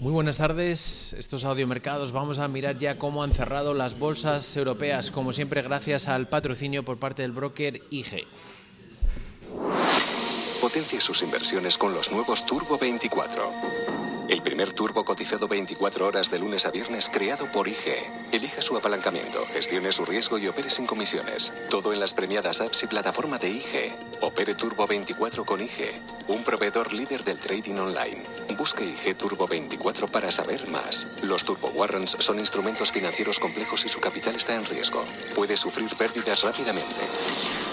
Muy buenas tardes, estos audiomercados vamos a mirar ya cómo han cerrado las bolsas europeas, como siempre gracias al patrocinio por parte del broker IG. Potencia sus inversiones con los nuevos Turbo 24. El primer turbo cotizado 24 horas de lunes a viernes creado por IG. Elija su apalancamiento, gestione su riesgo y opere sin comisiones. Todo en las premiadas apps y plataforma de IG. Opere Turbo 24 con IG, un proveedor líder del trading online. Busque IG Turbo 24 para saber más. Los Turbo Warrants son instrumentos financieros complejos y su capital está en riesgo. Puede sufrir pérdidas rápidamente.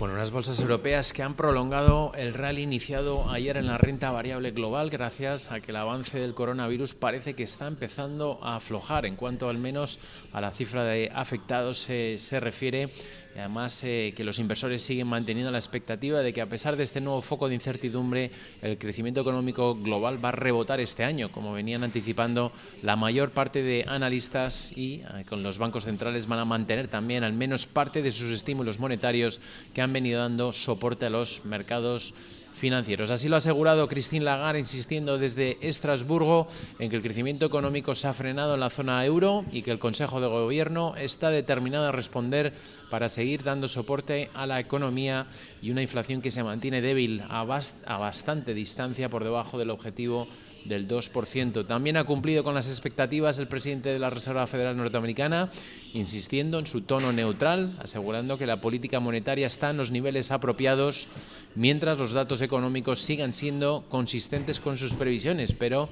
Bueno, unas bolsas europeas que han prolongado el rally iniciado ayer en la renta variable global gracias a que el avance del coronavirus parece que está empezando a aflojar. En cuanto al menos a la cifra de afectados se refiere además eh, que los inversores siguen manteniendo la expectativa de que a pesar de este nuevo foco de incertidumbre, el crecimiento económico global va a rebotar este año, como venían anticipando la mayor parte de analistas y eh, con los bancos centrales van a mantener también al menos parte de sus estímulos monetarios que han venido dando soporte a los mercados financieros. Así lo ha asegurado Christine Lagarde, insistiendo desde Estrasburgo en que el crecimiento económico se ha frenado en la zona euro y que el Consejo de Gobierno está determinado a responder para seguir dando soporte a la economía y una inflación que se mantiene débil a, a bastante distancia por debajo del objetivo del 2%. También ha cumplido con las expectativas el presidente de la Reserva Federal Norteamericana, insistiendo en su tono neutral, asegurando que la política monetaria está en los niveles apropiados mientras los datos económicos sigan siendo consistentes con sus previsiones, pero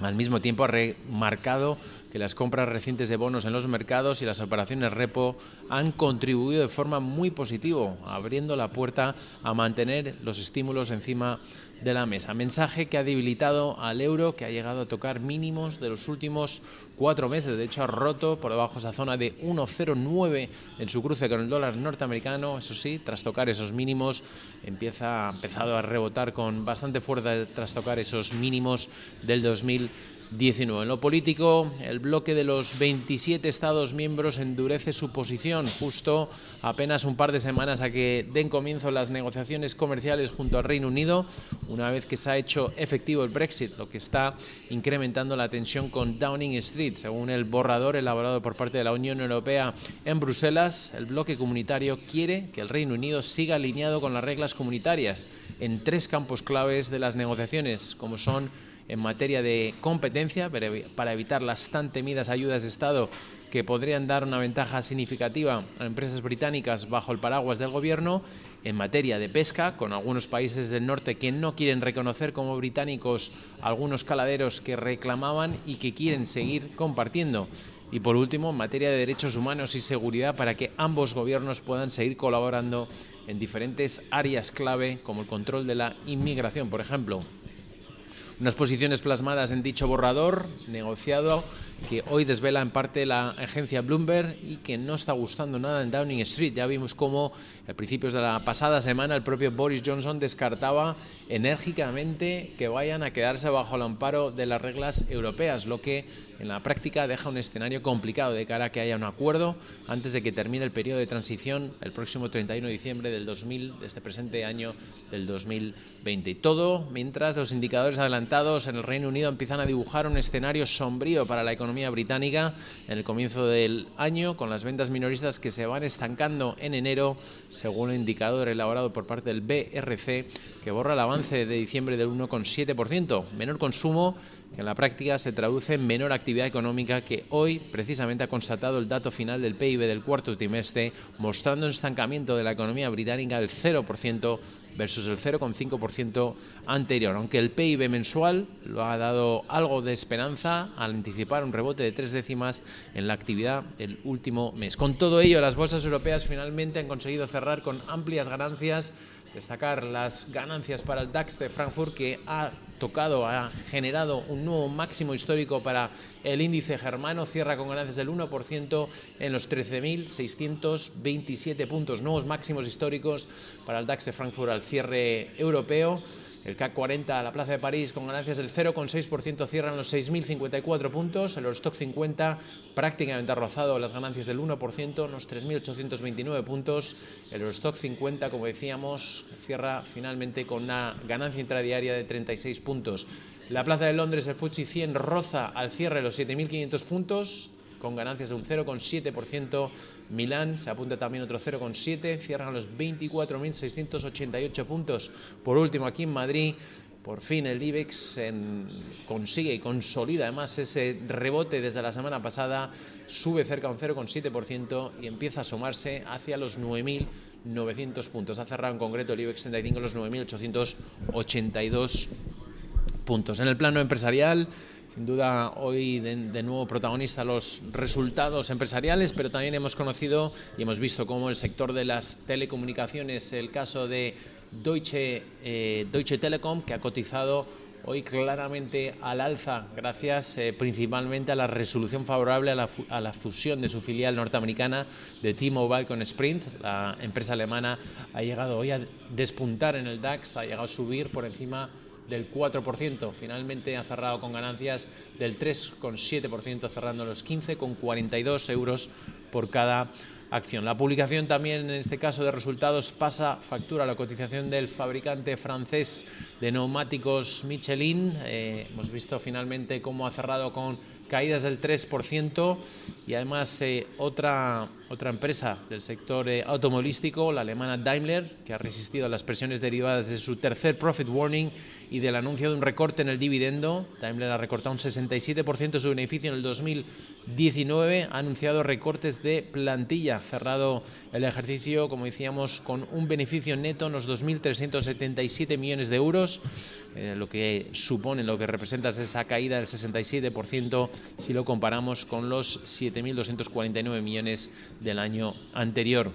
al mismo tiempo ha remarcado que las compras recientes de bonos en los mercados y las operaciones repo han contribuido de forma muy positiva, abriendo la puerta a mantener los estímulos encima de la mesa. Mensaje que ha debilitado al euro, que ha llegado a tocar mínimos de los últimos cuatro meses. De hecho, ha roto por debajo esa zona de 1,09 en su cruce con el dólar norteamericano. Eso sí, tras tocar esos mínimos, empieza, ha empezado a rebotar con bastante fuerza tras tocar esos mínimos del 2000 19. En lo político, el bloque de los 27 Estados miembros endurece su posición justo apenas un par de semanas a que den comienzo las negociaciones comerciales junto al Reino Unido, una vez que se ha hecho efectivo el Brexit, lo que está incrementando la tensión con Downing Street. Según el borrador elaborado por parte de la Unión Europea en Bruselas, el bloque comunitario quiere que el Reino Unido siga alineado con las reglas comunitarias en tres campos claves de las negociaciones, como son en materia de competencia para evitar las tan temidas ayudas de Estado que podrían dar una ventaja significativa a empresas británicas bajo el paraguas del gobierno, en materia de pesca, con algunos países del norte que no quieren reconocer como británicos algunos caladeros que reclamaban y que quieren seguir compartiendo. Y por último, en materia de derechos humanos y seguridad para que ambos gobiernos puedan seguir colaborando en diferentes áreas clave como el control de la inmigración, por ejemplo. Unas posiciones plasmadas en dicho borrador negociado que hoy desvela en parte la agencia Bloomberg y que no está gustando nada en Downing Street. Ya vimos cómo a principios de la pasada semana el propio Boris Johnson descartaba enérgicamente que vayan a quedarse bajo el amparo de las reglas europeas, lo que en la práctica deja un escenario complicado de cara a que haya un acuerdo antes de que termine el periodo de transición el próximo 31 de diciembre del 2000, de este presente año del 2020. Y todo mientras los indicadores adelantados en el Reino Unido empiezan a dibujar un escenario sombrío para la economía británica en el comienzo del año, con las ventas minoristas que se van estancando en enero, según el indicador elaborado por parte del BRC, que borra el avance de diciembre del 1,7%. Menor consumo que en la práctica se traduce en menor actividad económica que hoy precisamente ha constatado el dato final del PIB del cuarto trimestre, mostrando un estancamiento de la economía británica del 0% versus el 0,5% anterior, aunque el PIB mensual lo ha dado algo de esperanza al anticipar un rebote de tres décimas en la actividad del último mes. Con todo ello, las bolsas europeas finalmente han conseguido cerrar con amplias ganancias destacar las ganancias para el DAX de Frankfurt que ha tocado, ha generado un nuevo máximo histórico para el índice germano, cierra con ganancias del 1% en los 13.627 puntos, nuevos máximos históricos para el DAX de Frankfurt al cierre europeo. El CAC 40 a la Plaza de París con ganancias del 0,6% cierran los 6.054 puntos. El Eurostock 50 prácticamente ha rozado las ganancias del 1%, los 3.829 puntos. El Eurostock 50, como decíamos, cierra finalmente con una ganancia intradiaria de 36 puntos. La plaza de Londres, el FTSE 100 roza al cierre los 7.500 puntos, con ganancias de un 0,7%. Milán se apunta también otro 0,7%, cierran los 24.688 puntos. Por último, aquí en Madrid, por fin el IBEX consigue y consolida además ese rebote desde la semana pasada, sube cerca un 0,7% y empieza a asomarse hacia los 9.900 puntos. Ha cerrado en concreto el IBEX 35 los 9.882 puntos. En el plano empresarial, sin duda hoy de, nuevo protagonista los resultados empresariales, pero también hemos conocido y hemos visto cómo el sector de las telecomunicaciones, el caso de Deutsche, eh, Telekom, que ha cotizado hoy claramente al alza, gracias eh, principalmente a la resolución favorable a la, a la, fusión de su filial norteamericana de T-Mobile con Sprint. La empresa alemana ha llegado hoy a despuntar en el DAX, ha llegado a subir por encima del 4%. Finalmente ha cerrado con ganancias del 3,7%, cerrando los 15,42 euros por cada acción. La publicación también, en este caso de resultados, pasa factura a la cotización del fabricante francés de neumáticos Michelin. Eh, hemos visto finalmente cómo ha cerrado con caídas del 3% y además eh, otra, otra empresa del sector eh, automovilístico, la alemana Daimler, que ha resistido a las presiones derivadas de su tercer profit warning y del anuncio de un recorte en el dividendo. Daimler ha recortado un 67% de su beneficio en el 2019, ha anunciado recortes de plantilla, cerrado el ejercicio, como decíamos, con un beneficio neto en los 2.377 millones de euros, eh, lo que supone, lo que representa esa caída del 67% si lo comparamos con los 7.249 millones del año anterior.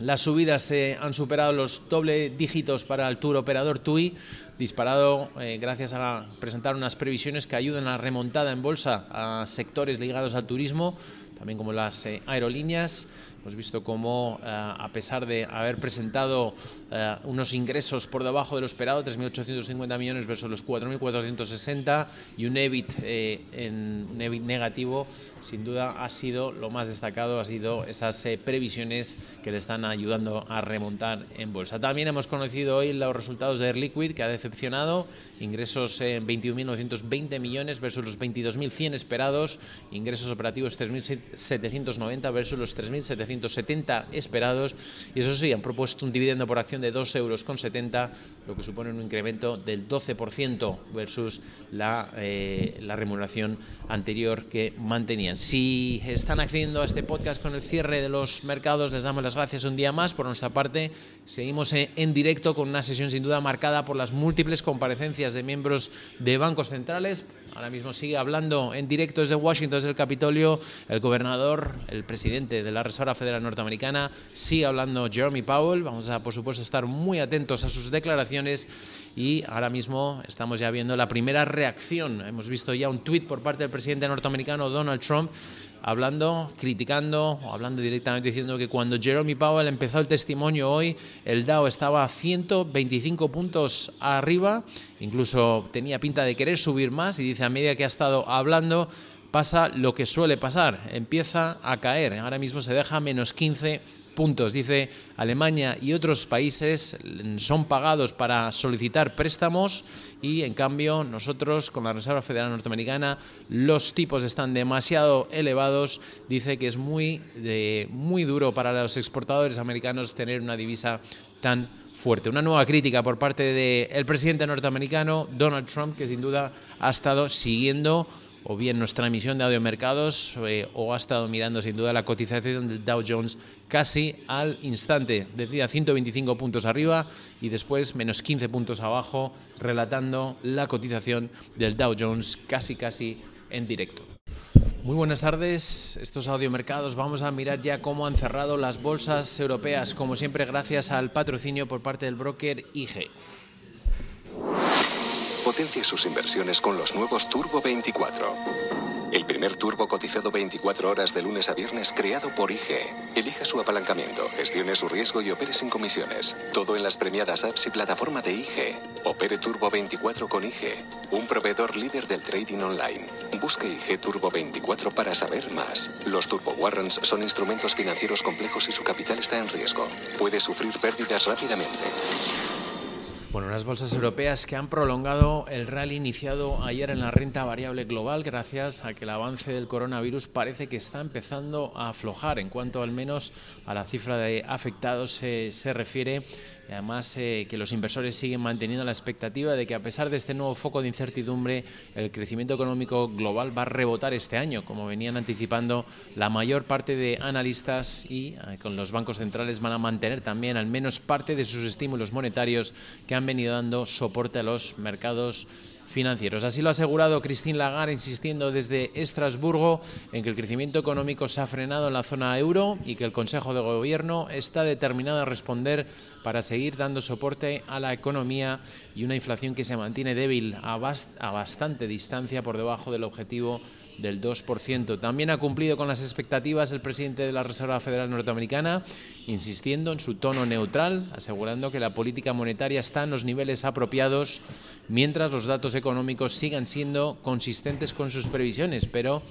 Las subidas se han superado los doble dígitos para el tour operador TUI, disparado eh, gracias a presentar unas previsiones que ayudan a la remontada en bolsa a sectores ligados al turismo, también como las eh, aerolíneas. Hemos visto cómo, eh, a pesar de haber presentado eh, unos ingresos por debajo de lo esperado, 3.850 millones versus los 4.460 y un EBIT, eh, en, un EBIT negativo, sin duda ha sido lo más destacado, ha sido esas previsiones que le están ayudando a remontar en bolsa. También hemos conocido hoy los resultados de Air Liquid, que ha decepcionado, ingresos en 21.920 millones versus los 22.100 esperados, ingresos operativos 3.790 versus los 3.700 170 esperados y eso sí, han propuesto un dividendo por acción de 2,70 euros, con 70, lo que supone un incremento del 12% versus la, eh, la remuneración anterior que mantenían. Si están accediendo a este podcast con el cierre de los mercados, les damos las gracias un día más. Por nuestra parte, seguimos en directo con una sesión sin duda marcada por las múltiples comparecencias de miembros de bancos centrales Ahora mismo sigue hablando en directo desde Washington, desde el Capitolio, el gobernador, el presidente de la Reserva Federal Norteamericana, sigue hablando Jeremy Powell. Vamos a, por supuesto, estar muy atentos a sus declaraciones y ahora mismo estamos ya viendo la primera reacción. Hemos visto ya un tuit por parte del presidente norteamericano Donald Trump hablando, criticando, o hablando directamente diciendo que cuando Jeremy Powell empezó el testimonio hoy, el Dow estaba a 125 puntos arriba, incluso tenía pinta de querer subir más y dice a medida que ha estado hablando pasa lo que suele pasar, empieza a caer, ahora mismo se deja menos 15 puntos. Dice Alemania y otros países son pagados para solicitar préstamos y en cambio nosotros con la Reserva Federal Norteamericana los tipos están demasiado elevados. Dice que es muy, muy duro para los exportadores americanos tener una divisa tan fuerte. Una nueva crítica por parte del presidente norteamericano Donald Trump que sin duda ha estado siguiendo o bien nuestra emisión de audiomercados eh, o ha estado mirando sin duda la cotización del Dow Jones casi al instante. Decía 125 puntos arriba y después menos 15 puntos abajo, relatando la cotización del Dow Jones casi casi en directo. Muy buenas tardes, estos audiomercados. Vamos a mirar ya cómo han cerrado las bolsas europeas, como siempre gracias al patrocinio por parte del broker IG. Potencia sus inversiones con los nuevos Turbo 24. El primer turbo cotizado 24 horas de lunes a viernes creado por IG. Elija su apalancamiento, gestione su riesgo y opere sin comisiones. Todo en las premiadas apps y plataforma de IG. Opere Turbo 24 con IG, un proveedor líder del trading online. Busque IG Turbo 24 para saber más. Los Turbo Warrants son instrumentos financieros complejos y su capital está en riesgo. Puede sufrir pérdidas rápidamente. Bueno, unas bolsas europeas que han prolongado el rally iniciado ayer en la renta variable global gracias a que el avance del coronavirus parece que está empezando a aflojar. En cuanto al menos a la cifra de afectados se, refiere además eh, que los inversores siguen manteniendo la expectativa de que a pesar de este nuevo foco de incertidumbre, el crecimiento económico global va a rebotar este año, como venían anticipando la mayor parte de analistas y eh, con los bancos centrales van a mantener también al menos parte de sus estímulos monetarios que han venido dando soporte a los mercados financieros. Así lo ha asegurado Christine Lagarde, insistiendo desde Estrasburgo en que el crecimiento económico se ha frenado en la zona euro y que el Consejo de Gobierno está determinado a responder para seguir dando soporte a la economía y una inflación que se mantiene débil a, a bastante distancia por debajo del objetivo del 2%. También ha cumplido con las expectativas el presidente de la Reserva Federal Norteamericana, insistiendo en su tono neutral, asegurando que la política monetaria está en los niveles apropiados, mientras los datos económicos sigan siendo consistentes con sus previsiones, pero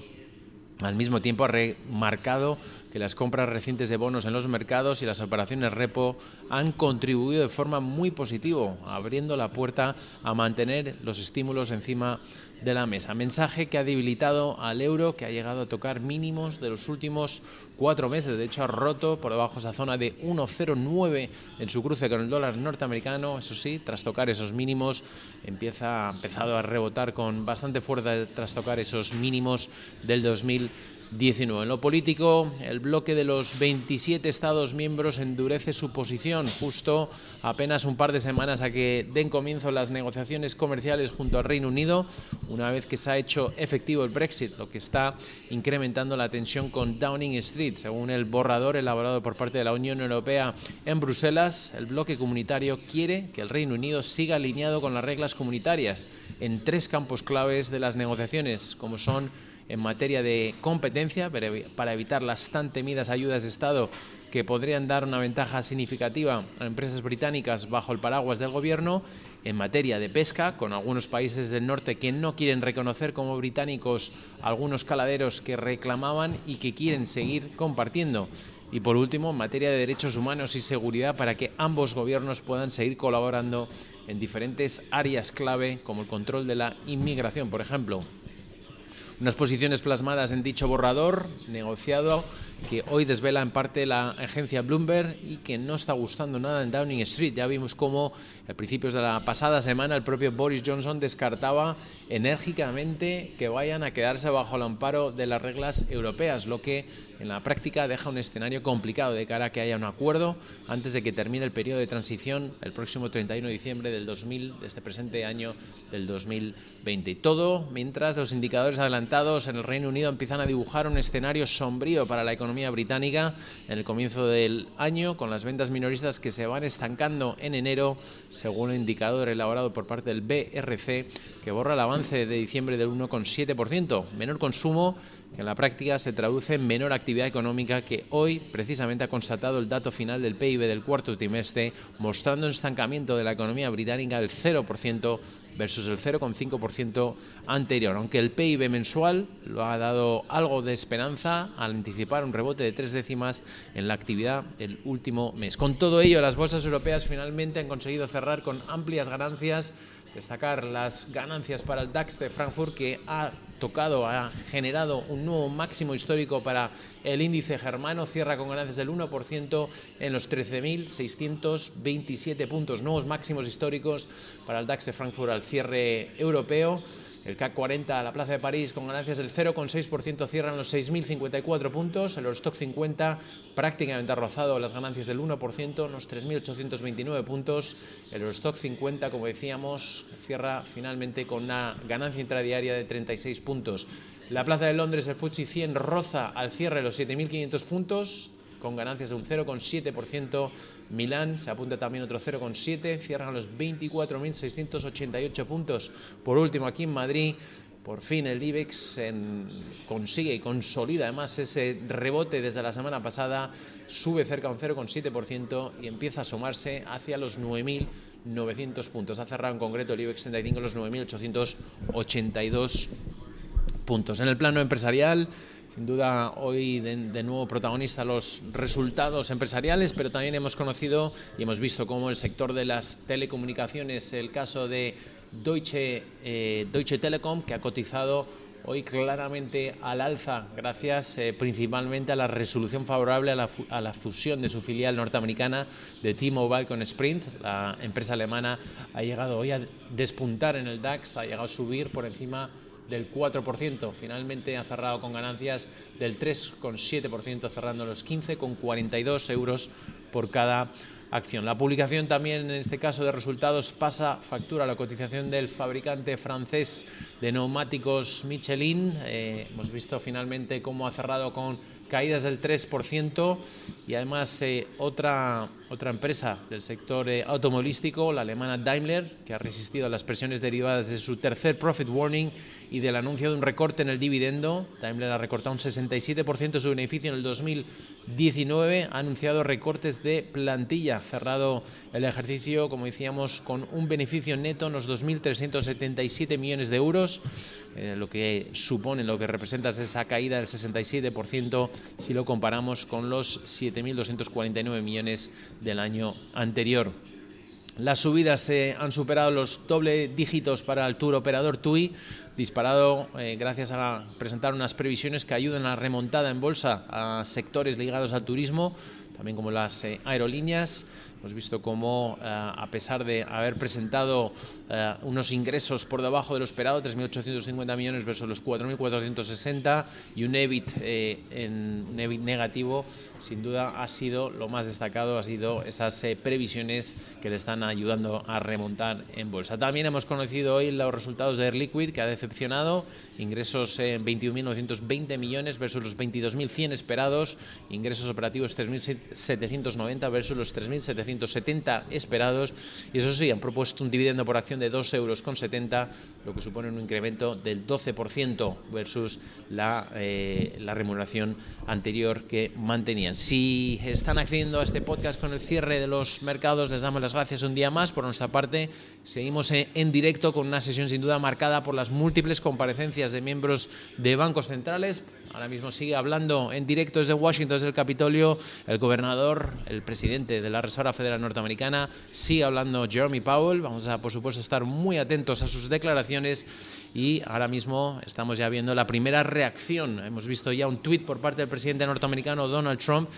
al mismo tiempo ha remarcado que las compras recientes de bonos en los mercados y las operaciones repo han contribuido de forma muy positiva, abriendo la puerta a mantener los estímulos encima de la mesa. Mensaje que ha debilitado al euro, que ha llegado a tocar mínimos de los últimos cuatro meses. De hecho, ha roto por debajo esa zona de 1,09 en su cruce con el dólar norteamericano. Eso sí, tras tocar esos mínimos, empieza, ha empezado a rebotar con bastante fuerza tras tocar esos mínimos del 2000 19. En lo político, el bloque de los 27 Estados miembros endurece su posición justo apenas un par de semanas a que den comienzo las negociaciones comerciales junto al Reino Unido, una vez que se ha hecho efectivo el Brexit, lo que está incrementando la tensión con Downing Street. Según el borrador elaborado por parte de la Unión Europea en Bruselas, el bloque comunitario quiere que el Reino Unido siga alineado con las reglas comunitarias en tres campos claves de las negociaciones, como son en materia de competencia para evitar las tan temidas ayudas de Estado que podrían dar una ventaja significativa a empresas británicas bajo el paraguas del gobierno, en materia de pesca, con algunos países del norte que no quieren reconocer como británicos algunos caladeros que reclamaban y que quieren seguir compartiendo. Y por último, en materia de derechos humanos y seguridad para que ambos gobiernos puedan seguir colaborando en diferentes áreas clave como el control de la inmigración, por ejemplo. Unas posiciones plasmadas en dicho borrador negociado que hoy desvela en parte la agencia Bloomberg y que no está gustando nada en Downing Street. Ya vimos cómo a principios de la pasada semana el propio Boris Johnson descartaba enérgicamente que vayan a quedarse bajo el amparo de las reglas europeas, lo que en la práctica deja un escenario complicado de cara a que haya un acuerdo antes de que termine el periodo de transición el próximo 31 de diciembre del 2000, de este presente año del 2020. Y todo mientras los indicadores adelantados en el Reino Unido empiezan a dibujar un escenario sombrío para la economía británica en el comienzo del año, con las ventas minoristas que se van estancando en enero, según el indicador elaborado por parte del BRC, que borra el avance de diciembre del 1,7%. Menor consumo que en la práctica se traduce en menor actividad económica que hoy precisamente ha constatado el dato final del PIB del cuarto trimestre, mostrando un estancamiento de la economía británica del 0% versus el 0,5% anterior, aunque el PIB mensual lo ha dado algo de esperanza al anticipar un rebote de tres décimas en la actividad del último mes. Con todo ello, las bolsas europeas finalmente han conseguido cerrar con amplias ganancias destacar las ganancias para el DAX de Frankfurt que ha tocado, ha generado un nuevo máximo histórico para el índice germano, cierra con ganancias del 1% en los 13.627 puntos, nuevos máximos históricos para el DAX de Frankfurt al cierre europeo. El CAC 40 a la Plaza de París con ganancias del 0,6% cierran los 6.054 puntos. El Eurostock 50 prácticamente ha rozado las ganancias del 1%, los 3.829 puntos. El Eurostock 50, como decíamos, cierra finalmente con una ganancia intradiaria de 36 puntos. La Plaza de Londres, el FTSE 100 roza al cierre los 7.500 puntos, con ganancias de un 0,7%. Milán se apunta también otro 0,7%, cierran los 24.688 puntos. Por último, aquí en Madrid, por fin el IBEX consigue y consolida además ese rebote desde la semana pasada, sube cerca un 0,7% y empieza a asomarse hacia los 9.900 puntos. Ha cerrado en concreto el IBEX 35 los 9.882 puntos. En el plano empresarial, Sin duda, hoy de, nuevo protagonista los resultados empresariales, pero también hemos conocido y hemos visto cómo el sector de las telecomunicaciones, el caso de Deutsche, eh, Telekom, que ha cotizado hoy claramente al alza, gracias eh, principalmente a la resolución favorable a la, fusión de su filial norteamericana de T-Mobile con Sprint. La empresa alemana ha llegado hoy a despuntar en el DAX, ha llegado a subir por encima del 4%. Finalmente ha cerrado con ganancias del 3,7%, cerrando los 15,42 euros por cada acción. La publicación también, en este caso de resultados, pasa factura a la cotización del fabricante francés de neumáticos Michelin. Eh, hemos visto finalmente cómo ha cerrado con caídas del 3% y además eh, otra, otra empresa del sector eh, automovilístico, la alemana Daimler, que ha resistido a las presiones derivadas de su tercer profit warning y del anuncio de un recorte en el dividendo. Daimler ha recortado un 67% de su beneficio en el 2019, ha anunciado recortes de plantilla, cerrado el ejercicio, como decíamos, con un beneficio neto en los 2.377 millones de euros, eh, lo que supone, lo que representa esa caída del 67% si lo comparamos con los 7.249 millones del año anterior. Las subidas se han superado los doble dígitos para el tour operador TUI, disparado eh, gracias a presentar unas previsiones que ayudan a la remontada en bolsa a sectores ligados al turismo, también como las eh, aerolíneas. Hemos visto cómo, eh, a pesar de haber presentado eh, unos ingresos por debajo de lo esperado, 3.850 millones versus los 4.460 y un EBIT, en, un EBIT negativo, sin duda ha sido lo más destacado, ha sido esas previsiones que le están ayudando a remontar en bolsa. También hemos conocido hoy los resultados de Air Liquid, que ha decepcionado, ingresos en 21.920 millones versus los 22.100 esperados, ingresos operativos 3.790 versus los 3.700 170 esperados y eso sí, han propuesto un dividendo por acción de 2,70 euros, con 70, lo que supone un incremento del 12% versus la, eh, la remuneración anterior que mantenían. Si están accediendo a este podcast con el cierre de los mercados, les damos las gracias un día más. Por nuestra parte, seguimos en directo con una sesión sin duda marcada por las múltiples comparecencias de miembros de bancos centrales. Ahora mismo sigue hablando en directo desde Washington, desde el Capitolio, el gobernador, el presidente de la Reserva Federal Norteamericana. Sigue hablando Jeremy Powell. Vamos a, por supuesto, estar muy atentos a sus declaraciones y ahora mismo estamos ya viendo la primera reacción. Hemos visto ya un tuit por parte del presidente norteamericano Donald Trump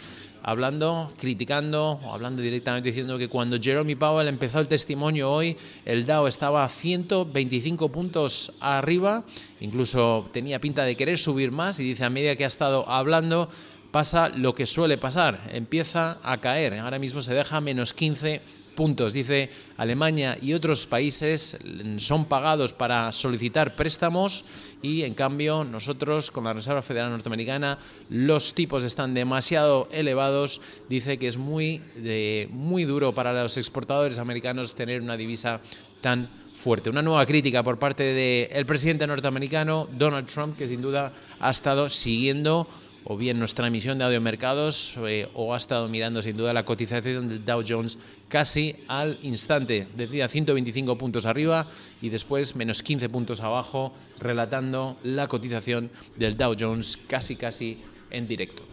hablando, criticando, o hablando directamente diciendo que cuando Jeremy Powell empezó el testimonio hoy, el Dow estaba a 125 puntos arriba, incluso tenía pinta de querer subir más y dice a medida que ha estado hablando pasa lo que suele pasar, empieza a caer, ahora mismo se deja menos 15 puntos. Dice Alemania y otros países son pagados para solicitar préstamos y en cambio nosotros con la Reserva Federal Norteamericana los tipos están demasiado elevados. Dice que es muy, muy duro para los exportadores americanos tener una divisa tan fuerte. Una nueva crítica por parte del presidente norteamericano Donald Trump que sin duda ha estado siguiendo o bien nuestra emisión de audio mercados eh, o ha estado mirando sin duda la cotización del Dow Jones casi al instante, decía 125 puntos arriba y después menos 15 puntos abajo, relatando la cotización del Dow Jones casi casi en directo.